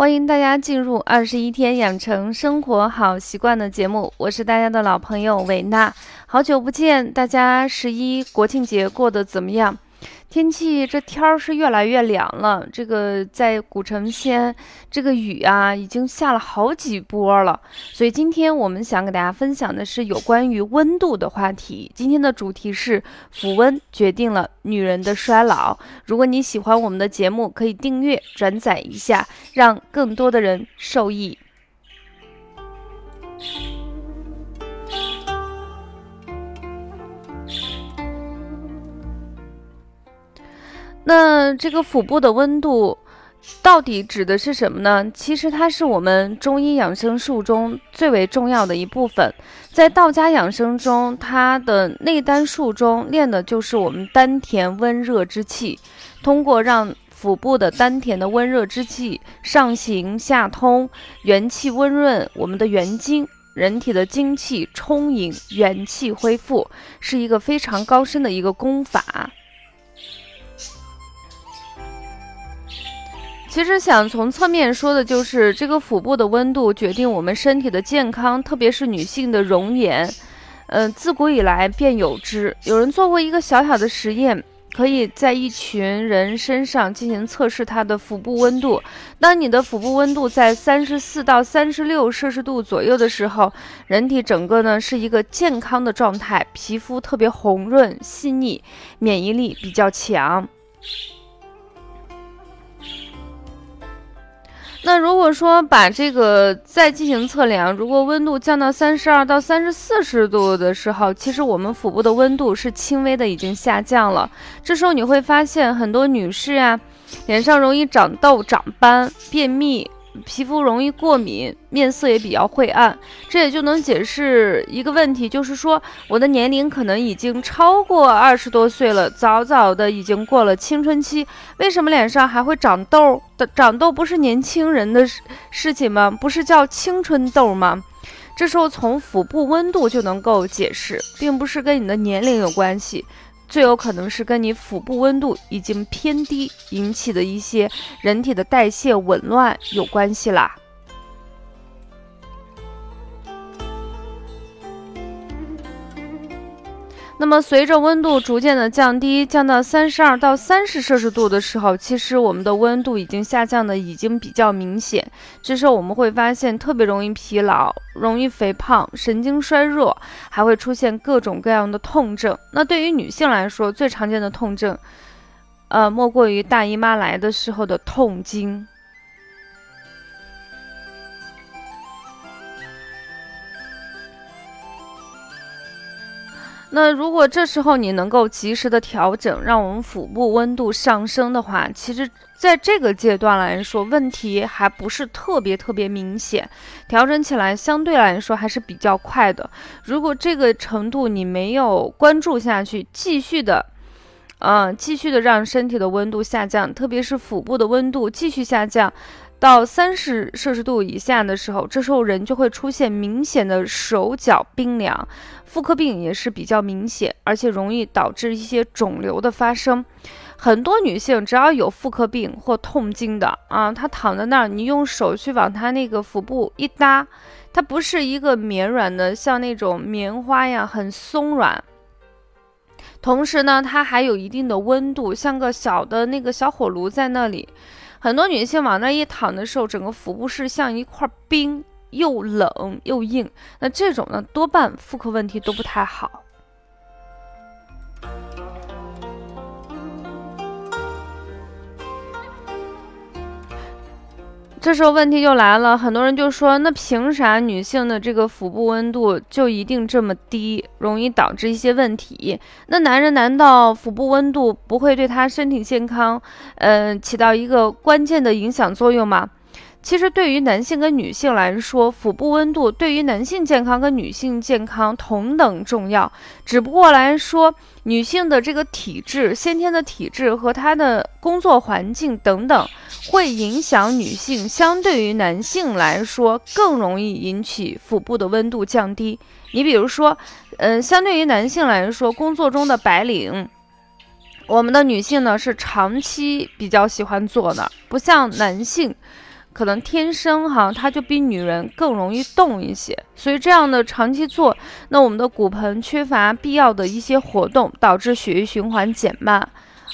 欢迎大家进入二十一天养成生活好习惯的节目，我是大家的老朋友维娜，好久不见，大家十一国庆节过得怎么样？天气这天儿是越来越凉了，这个在古城西，这个雨啊已经下了好几波了。所以今天我们想给大家分享的是有关于温度的话题。今天的主题是抚温决定了女人的衰老。如果你喜欢我们的节目，可以订阅转载一下，让更多的人受益。那这个腹部的温度到底指的是什么呢？其实它是我们中医养生术中最为重要的一部分。在道家养生中，它的内丹术中练的就是我们丹田温热之气。通过让腹部的丹田的温热之气上行下通，元气温润我们的元精，人体的精气充盈，元气恢复，是一个非常高深的一个功法。其实想从侧面说的就是，这个腹部的温度决定我们身体的健康，特别是女性的容颜。嗯，自古以来便有之。有人做过一个小小的实验，可以在一群人身上进行测试它的腹部温度。当你的腹部温度在三十四到三十六摄氏度左右的时候，人体整个呢是一个健康的状态，皮肤特别红润细腻，免疫力比较强。那如果说把这个再进行测量，如果温度降到三十二到三十四十度的时候，其实我们腹部的温度是轻微的已经下降了。这时候你会发现很多女士呀，脸上容易长痘、长斑、便秘。皮肤容易过敏，面色也比较晦暗，这也就能解释一个问题，就是说我的年龄可能已经超过二十多岁了，早早的已经过了青春期，为什么脸上还会长痘？长痘不是年轻人的事事情吗？不是叫青春痘吗？这时候从腹部温度就能够解释，并不是跟你的年龄有关系。最有可能是跟你腹部温度已经偏低引起的一些人体的代谢紊乱有关系啦。那么，随着温度逐渐的降低，降到三十二到三十摄氏度的时候，其实我们的温度已经下降的已经比较明显。这时候我们会发现特别容易疲劳，容易肥胖，神经衰弱，还会出现各种各样的痛症。那对于女性来说，最常见的痛症，呃，莫过于大姨妈来的时候的痛经。那如果这时候你能够及时的调整，让我们腹部温度上升的话，其实在这个阶段来说，问题还不是特别特别明显，调整起来相对来说还是比较快的。如果这个程度你没有关注下去，继续的，嗯，继续的让身体的温度下降，特别是腹部的温度继续下降。到三十摄氏度以下的时候，这时候人就会出现明显的手脚冰凉，妇科病也是比较明显，而且容易导致一些肿瘤的发生。很多女性只要有妇科病或痛经的啊，她躺在那儿，你用手去往她那个腹部一搭，它不是一个绵软的，像那种棉花呀，很松软。同时呢，它还有一定的温度，像个小的那个小火炉在那里。很多女性往那一躺的时候，整个腹部是像一块冰，又冷又硬。那这种呢，多半妇科问题都不太好。这时候问题就来了，很多人就说：那凭啥女性的这个腹部温度就一定这么低，容易导致一些问题？那男人难道腹部温度不会对他身体健康，嗯，起到一个关键的影响作用吗？其实对于男性跟女性来说，腹部温度对于男性健康跟女性健康同等重要。只不过来说，女性的这个体质、先天的体质和她的工作环境等等，会影响女性相对于男性来说更容易引起腹部的温度降低。你比如说，嗯，相对于男性来说，工作中的白领，我们的女性呢是长期比较喜欢坐那儿，不像男性。可能天生哈，他就比女人更容易动一些，所以这样的长期做，那我们的骨盆缺乏必要的一些活动，导致血液循环减慢，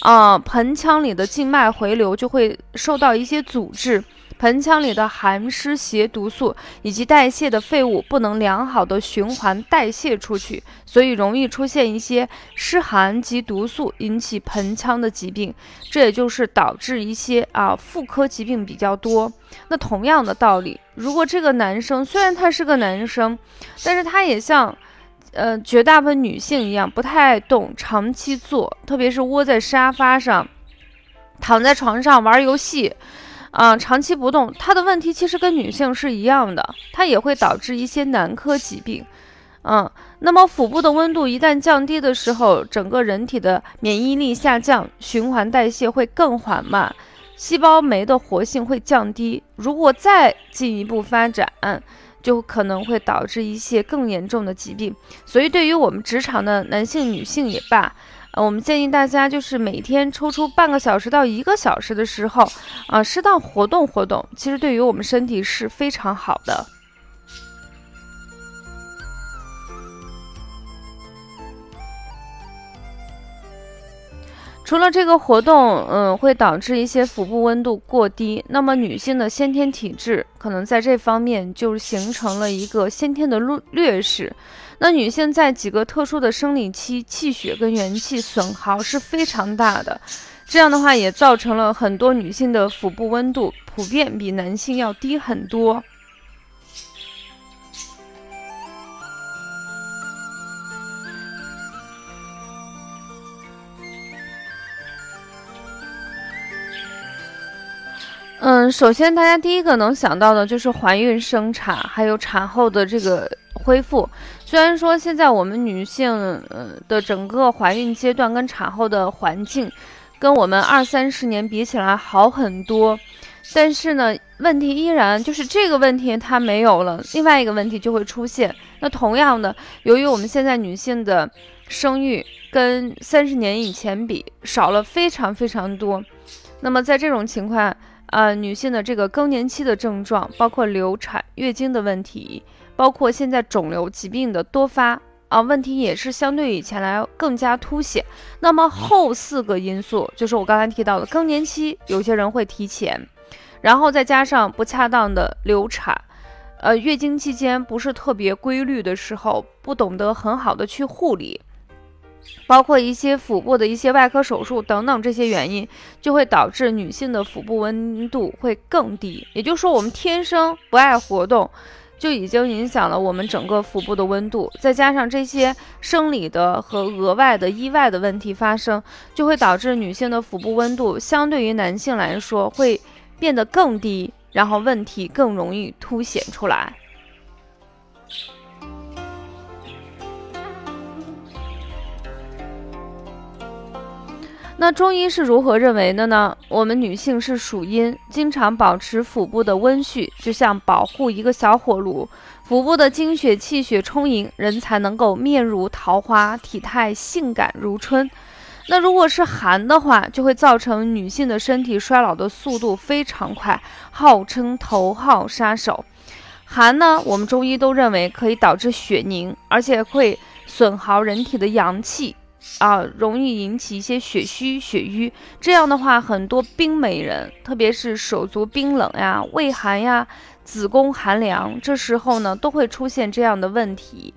啊，盆腔里的静脉回流就会受到一些阻滞。盆腔里的寒湿邪毒素以及代谢的废物不能良好的循环代谢出去，所以容易出现一些湿寒及毒素引起盆腔的疾病，这也就是导致一些啊妇科疾病比较多。那同样的道理，如果这个男生虽然他是个男生，但是他也像呃绝大部分女性一样不太爱动，长期坐，特别是窝在沙发上，躺在床上玩游戏。啊，长期不动，它的问题其实跟女性是一样的，它也会导致一些男科疾病。嗯，那么腹部的温度一旦降低的时候，整个人体的免疫力下降，循环代谢会更缓慢，细胞酶的活性会降低。如果再进一步发展，就可能会导致一些更严重的疾病。所以，对于我们职场的男性、女性也罢。呃，我们建议大家就是每天抽出半个小时到一个小时的时候，啊，适当活动活动，其实对于我们身体是非常好的。除了这个活动，嗯，会导致一些腹部温度过低，那么女性的先天体质可能在这方面就形成了一个先天的劣劣势。那女性在几个特殊的生理期，气血跟元气损耗是非常大的，这样的话也造成了很多女性的腹部温度普遍比男性要低很多。嗯，首先大家第一个能想到的就是怀孕生产，还有产后的这个恢复。虽然说现在我们女性，呃的整个怀孕阶段跟产后的环境，跟我们二三十年比起来好很多，但是呢，问题依然就是这个问题它没有了，另外一个问题就会出现。那同样的，由于我们现在女性的生育跟三十年以前比少了非常非常多，那么在这种情况，呃，女性的这个更年期的症状，包括流产、月经的问题。包括现在肿瘤疾病的多发啊，问题也是相对以前来更加凸显。那么后四个因素就是我刚才提到的更年期，有些人会提前，然后再加上不恰当的流产，呃，月经期间不是特别规律的时候，不懂得很好的去护理，包括一些腹部的一些外科手术等等这些原因，就会导致女性的腹部温度会更低。也就是说，我们天生不爱活动。就已经影响了我们整个腹部的温度，再加上这些生理的和额外的意外的问题发生，就会导致女性的腹部温度相对于男性来说会变得更低，然后问题更容易凸显出来。那中医是如何认为的呢？我们女性是属阴，经常保持腹部的温煦，就像保护一个小火炉，腹部的精血气血充盈，人才能够面如桃花，体态性感如春。那如果是寒的话，就会造成女性的身体衰老的速度非常快，号称头号杀手。寒呢，我们中医都认为可以导致血凝，而且会损耗人体的阳气。啊，容易引起一些血虚、血瘀。这样的话，很多冰美人，特别是手足冰冷呀、胃寒呀、子宫寒凉，这时候呢，都会出现这样的问题。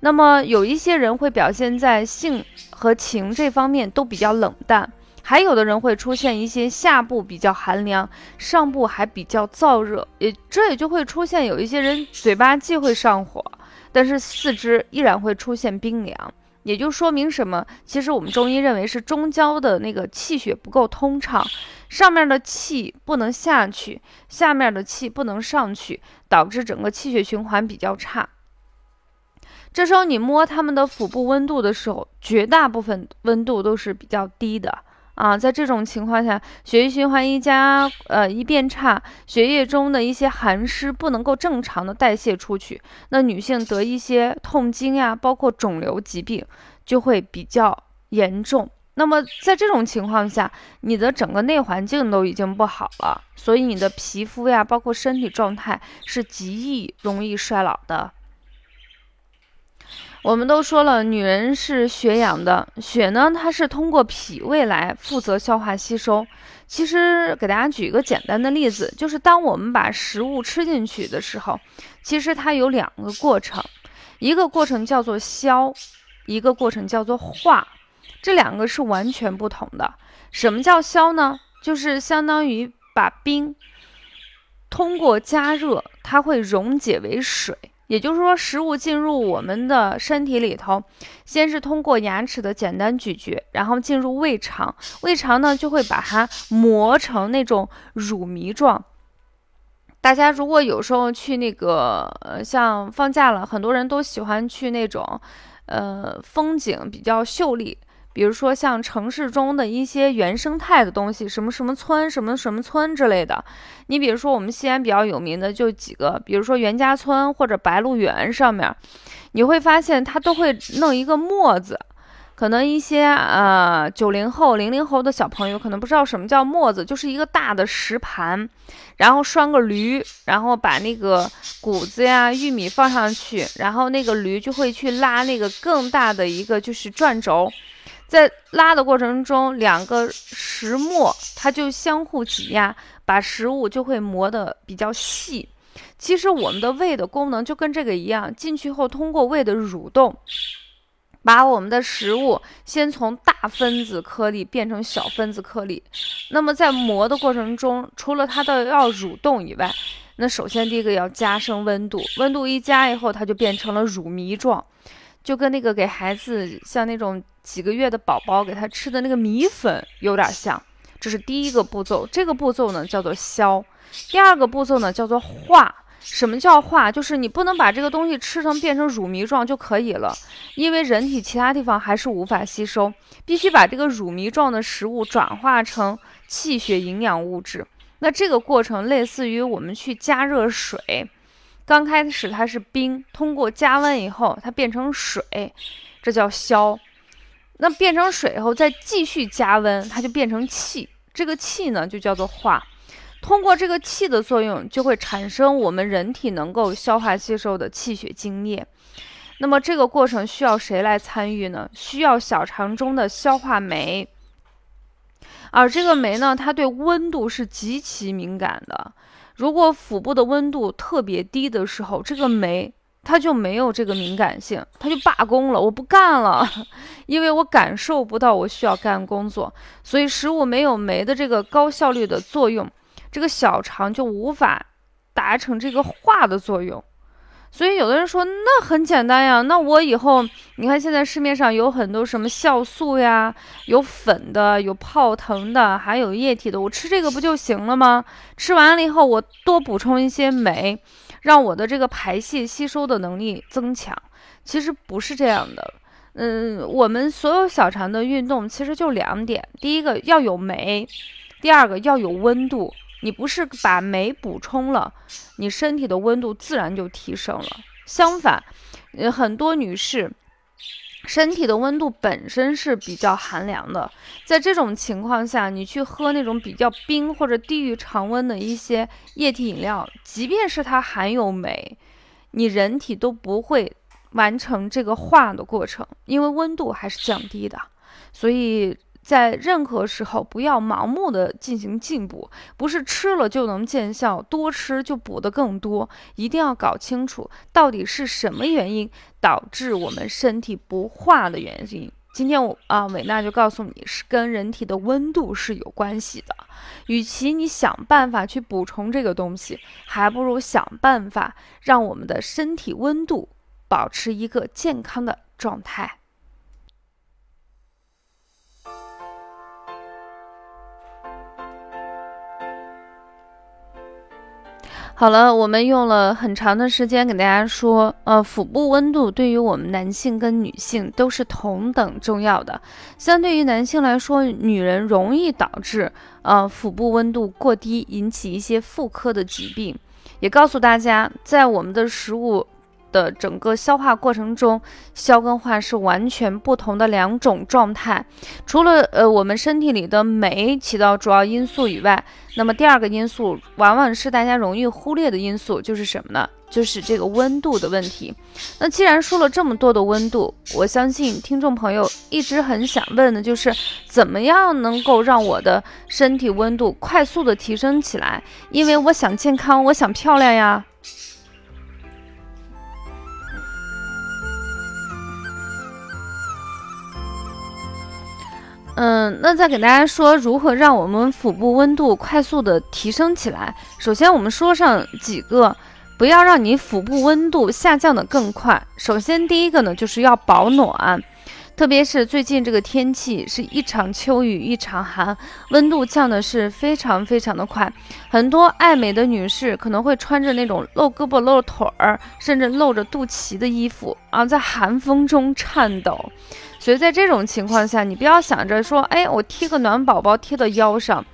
那么，有一些人会表现在性和情这方面都比较冷淡，还有的人会出现一些下部比较寒凉，上部还比较燥热，也这也就会出现有一些人嘴巴既会上火，但是四肢依然会出现冰凉。也就说明什么？其实我们中医认为是中焦的那个气血不够通畅，上面的气不能下去，下面的气不能上去，导致整个气血循环比较差。这时候你摸他们的腹部温度的时候，绝大部分温度都是比较低的。啊，在这种情况下，血液循环一加呃一变差，血液中的一些寒湿不能够正常的代谢出去，那女性得一些痛经呀，包括肿瘤疾病就会比较严重。那么在这种情况下，你的整个内环境都已经不好了，所以你的皮肤呀，包括身体状态是极易容易衰老的。我们都说了，女人是血养的，血呢，它是通过脾胃来负责消化吸收。其实给大家举一个简单的例子，就是当我们把食物吃进去的时候，其实它有两个过程，一个过程叫做消，一个过程叫做化。这两个是完全不同的。什么叫消呢？就是相当于把冰通过加热，它会溶解为水。也就是说，食物进入我们的身体里头，先是通过牙齿的简单咀嚼，然后进入胃肠，胃肠呢就会把它磨成那种乳糜状。大家如果有时候去那个，呃，像放假了，很多人都喜欢去那种，呃，风景比较秀丽。比如说像城市中的一些原生态的东西，什么什么村、什么什么村之类的。你比如说我们西安比较有名的就几个，比如说袁家村或者白鹿原上面，你会发现它都会弄一个磨子。可能一些呃九零后、零零后的小朋友可能不知道什么叫磨子，就是一个大的石盘，然后拴个驴，然后把那个谷子呀、玉米放上去，然后那个驴就会去拉那个更大的一个就是转轴。在拉的过程中，两个石磨它就相互挤压，把食物就会磨得比较细。其实我们的胃的功能就跟这个一样，进去后通过胃的蠕动，把我们的食物先从大分子颗粒变成小分子颗粒。那么在磨的过程中，除了它的要蠕动以外，那首先第一个要加升温度，温度一加以后，它就变成了乳糜状。就跟那个给孩子像那种几个月的宝宝给他吃的那个米粉有点像，这是第一个步骤。这个步骤呢叫做消，第二个步骤呢叫做化。什么叫化？就是你不能把这个东西吃成变成乳糜状就可以了，因为人体其他地方还是无法吸收，必须把这个乳糜状的食物转化成气血营养物质。那这个过程类似于我们去加热水。刚开始它是冰，通过加温以后，它变成水，这叫消。那变成水以后，再继续加温，它就变成气，这个气呢就叫做化。通过这个气的作用，就会产生我们人体能够消化吸收的气血精液。那么这个过程需要谁来参与呢？需要小肠中的消化酶，而这个酶呢，它对温度是极其敏感的。如果腹部的温度特别低的时候，这个酶它就没有这个敏感性，它就罢工了，我不干了，因为我感受不到我需要干工作，所以食物没有酶的这个高效率的作用，这个小肠就无法达成这个化的作用。所以有的人说那很简单呀，那我以后你看现在市面上有很多什么酵素呀，有粉的，有泡腾的，还有液体的，我吃这个不就行了吗？吃完了以后，我多补充一些酶，让我的这个排泄吸收的能力增强。其实不是这样的，嗯，我们所有小肠的运动其实就两点，第一个要有酶，第二个要有温度。你不是把酶补充了，你身体的温度自然就提升了。相反，很多女士身体的温度本身是比较寒凉的，在这种情况下，你去喝那种比较冰或者低于常温的一些液体饮料，即便是它含有镁，你人体都不会完成这个化的过程，因为温度还是降低的，所以。在任何时候，不要盲目的进行进补，不是吃了就能见效，多吃就补得更多。一定要搞清楚到底是什么原因导致我们身体不化的原因。今天我啊，伟娜就告诉你是跟人体的温度是有关系的。与其你想办法去补充这个东西，还不如想办法让我们的身体温度保持一个健康的状态。好了，我们用了很长的时间给大家说，呃，腹部温度对于我们男性跟女性都是同等重要的。相对于男性来说，女人容易导致呃腹部温度过低，引起一些妇科的疾病。也告诉大家，在我们的食物。的整个消化过程中，消跟化是完全不同的两种状态。除了呃我们身体里的酶起到主要因素以外，那么第二个因素往往是大家容易忽略的因素，就是什么呢？就是这个温度的问题。那既然说了这么多的温度，我相信听众朋友一直很想问的就是，怎么样能够让我的身体温度快速的提升起来？因为我想健康，我想漂亮呀。嗯，那再给大家说如何让我们腹部温度快速的提升起来。首先，我们说上几个。不要让你腹部温度下降的更快。首先，第一个呢，就是要保暖，特别是最近这个天气是一场秋雨一场寒，温度降的是非常非常的快。很多爱美的女士可能会穿着那种露胳膊露腿儿，甚至露着肚脐的衣服啊，在寒风中颤抖。所以在这种情况下，你不要想着说，哎，我贴个暖宝宝贴到腰上，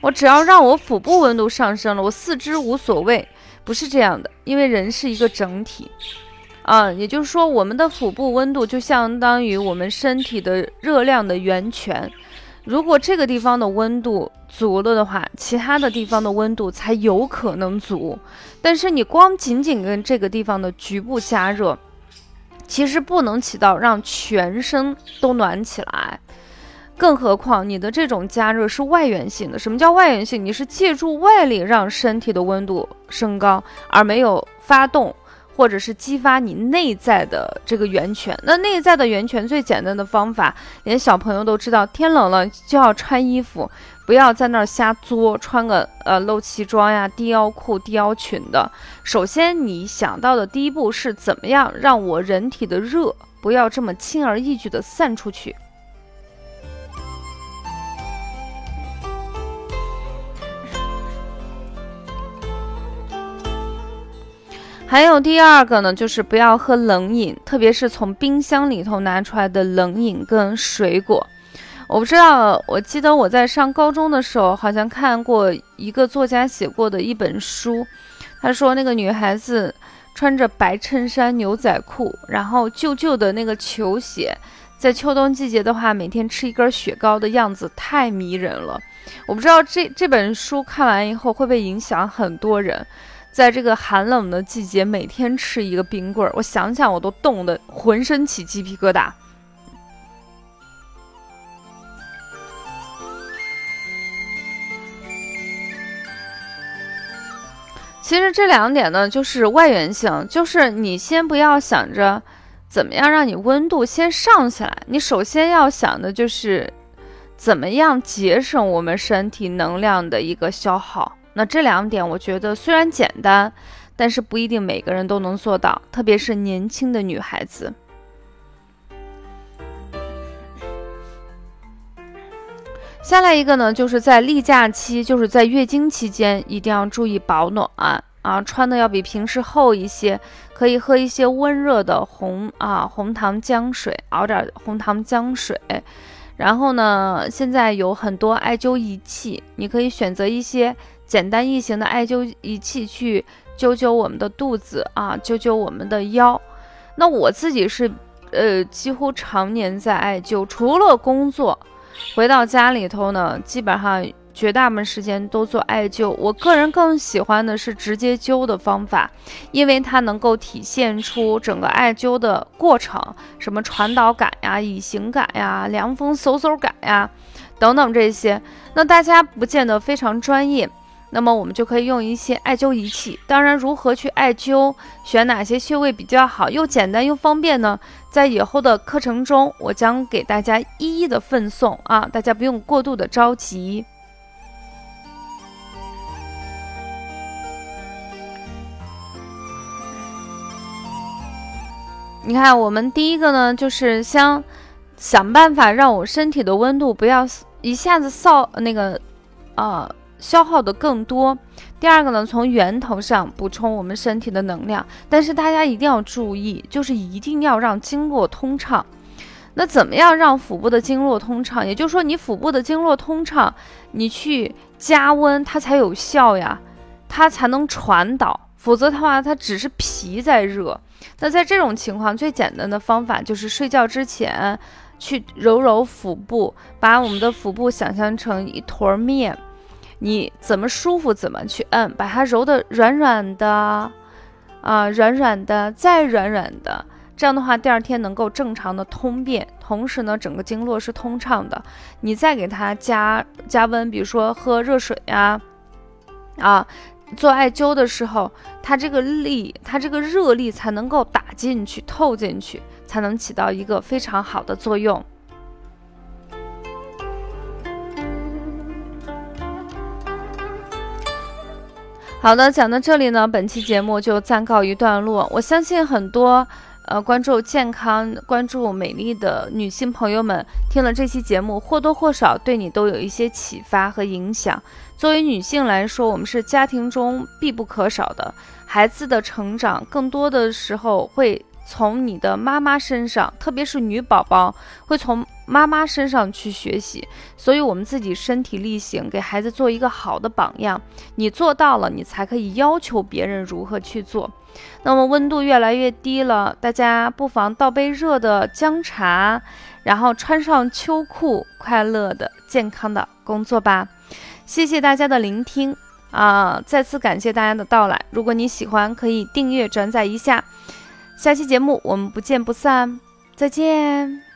我只要让我腹部温度上升了，我四肢无所谓。不是这样的，因为人是一个整体，啊，也就是说，我们的腹部温度就相当于我们身体的热量的源泉。如果这个地方的温度足了的话，其他的地方的温度才有可能足。但是你光仅仅跟这个地方的局部加热，其实不能起到让全身都暖起来。更何况你的这种加热是外源性的。什么叫外源性？你是借助外力让身体的温度升高，而没有发动或者是激发你内在的这个源泉。那内在的源泉最简单的方法，连小朋友都知道，天冷了就要穿衣服，不要在那儿瞎作，穿个呃露脐装呀、低腰裤、低腰裙的。首先你想到的第一步是怎么样让我人体的热不要这么轻而易举的散出去。还有第二个呢，就是不要喝冷饮，特别是从冰箱里头拿出来的冷饮跟水果。我不知道，我记得我在上高中的时候，好像看过一个作家写过的一本书。他说那个女孩子穿着白衬衫、牛仔裤，然后旧旧的那个球鞋，在秋冬季节的话，每天吃一根雪糕的样子太迷人了。我不知道这这本书看完以后会不会影响很多人。在这个寒冷的季节，每天吃一个冰棍儿，我想想我都冻得浑身起鸡皮疙瘩。其实这两点呢，就是外源性，就是你先不要想着怎么样让你温度先上起来，你首先要想的就是怎么样节省我们身体能量的一个消耗。那这两点，我觉得虽然简单，但是不一定每个人都能做到，特别是年轻的女孩子。下来一个呢，就是在例假期，就是在月经期间，一定要注意保暖啊，穿的要比平时厚一些，可以喝一些温热的红啊红糖姜水，熬点红糖姜水。然后呢，现在有很多艾灸仪器，你可以选择一些。简单易行的艾灸仪器去灸灸我们的肚子啊，灸灸我们的腰。那我自己是，呃，几乎常年在艾灸，除了工作，回到家里头呢，基本上绝大部分时间都做艾灸。我个人更喜欢的是直接灸的方法，因为它能够体现出整个艾灸的过程，什么传导感呀、以形感呀、凉风嗖嗖感呀，等等这些。那大家不见得非常专业。那么我们就可以用一些艾灸仪器。当然，如何去艾灸，选哪些穴位比较好，又简单又方便呢？在以后的课程中，我将给大家一一的奉送啊，大家不用过度的着急。你看，我们第一个呢，就是想想办法让我身体的温度不要一下子扫那个啊。消耗的更多。第二个呢，从源头上补充我们身体的能量。但是大家一定要注意，就是一定要让经络通畅。那怎么样让腹部的经络通畅？也就是说，你腹部的经络通畅，你去加温它才有效呀，它才能传导。否则的话，它只是皮在热。那在这种情况，最简单的方法就是睡觉之前去揉揉腹部，把我们的腹部想象成一坨面，你怎么舒服怎么去摁，把它揉得软软的，啊，软软的，再软软的。这样的话，第二天能够正常的通便，同时呢，整个经络是通畅的。你再给它加加温，比如说喝热水呀，啊。做艾灸的时候，它这个力，它这个热力才能够打进去、透进去，才能起到一个非常好的作用。好的，讲到这里呢，本期节目就暂告一段落。我相信很多。呃，关注健康、关注美丽的女性朋友们，听了这期节目，或多或少对你都有一些启发和影响。作为女性来说，我们是家庭中必不可少的，孩子的成长更多的时候会。从你的妈妈身上，特别是女宝宝，会从妈妈身上去学习，所以我们自己身体力行，给孩子做一个好的榜样。你做到了，你才可以要求别人如何去做。那么温度越来越低了，大家不妨倒杯热的姜茶，然后穿上秋裤，快乐的、健康的工作吧。谢谢大家的聆听啊！再次感谢大家的到来。如果你喜欢，可以订阅、转载一下。下期节目我们不见不散，再见。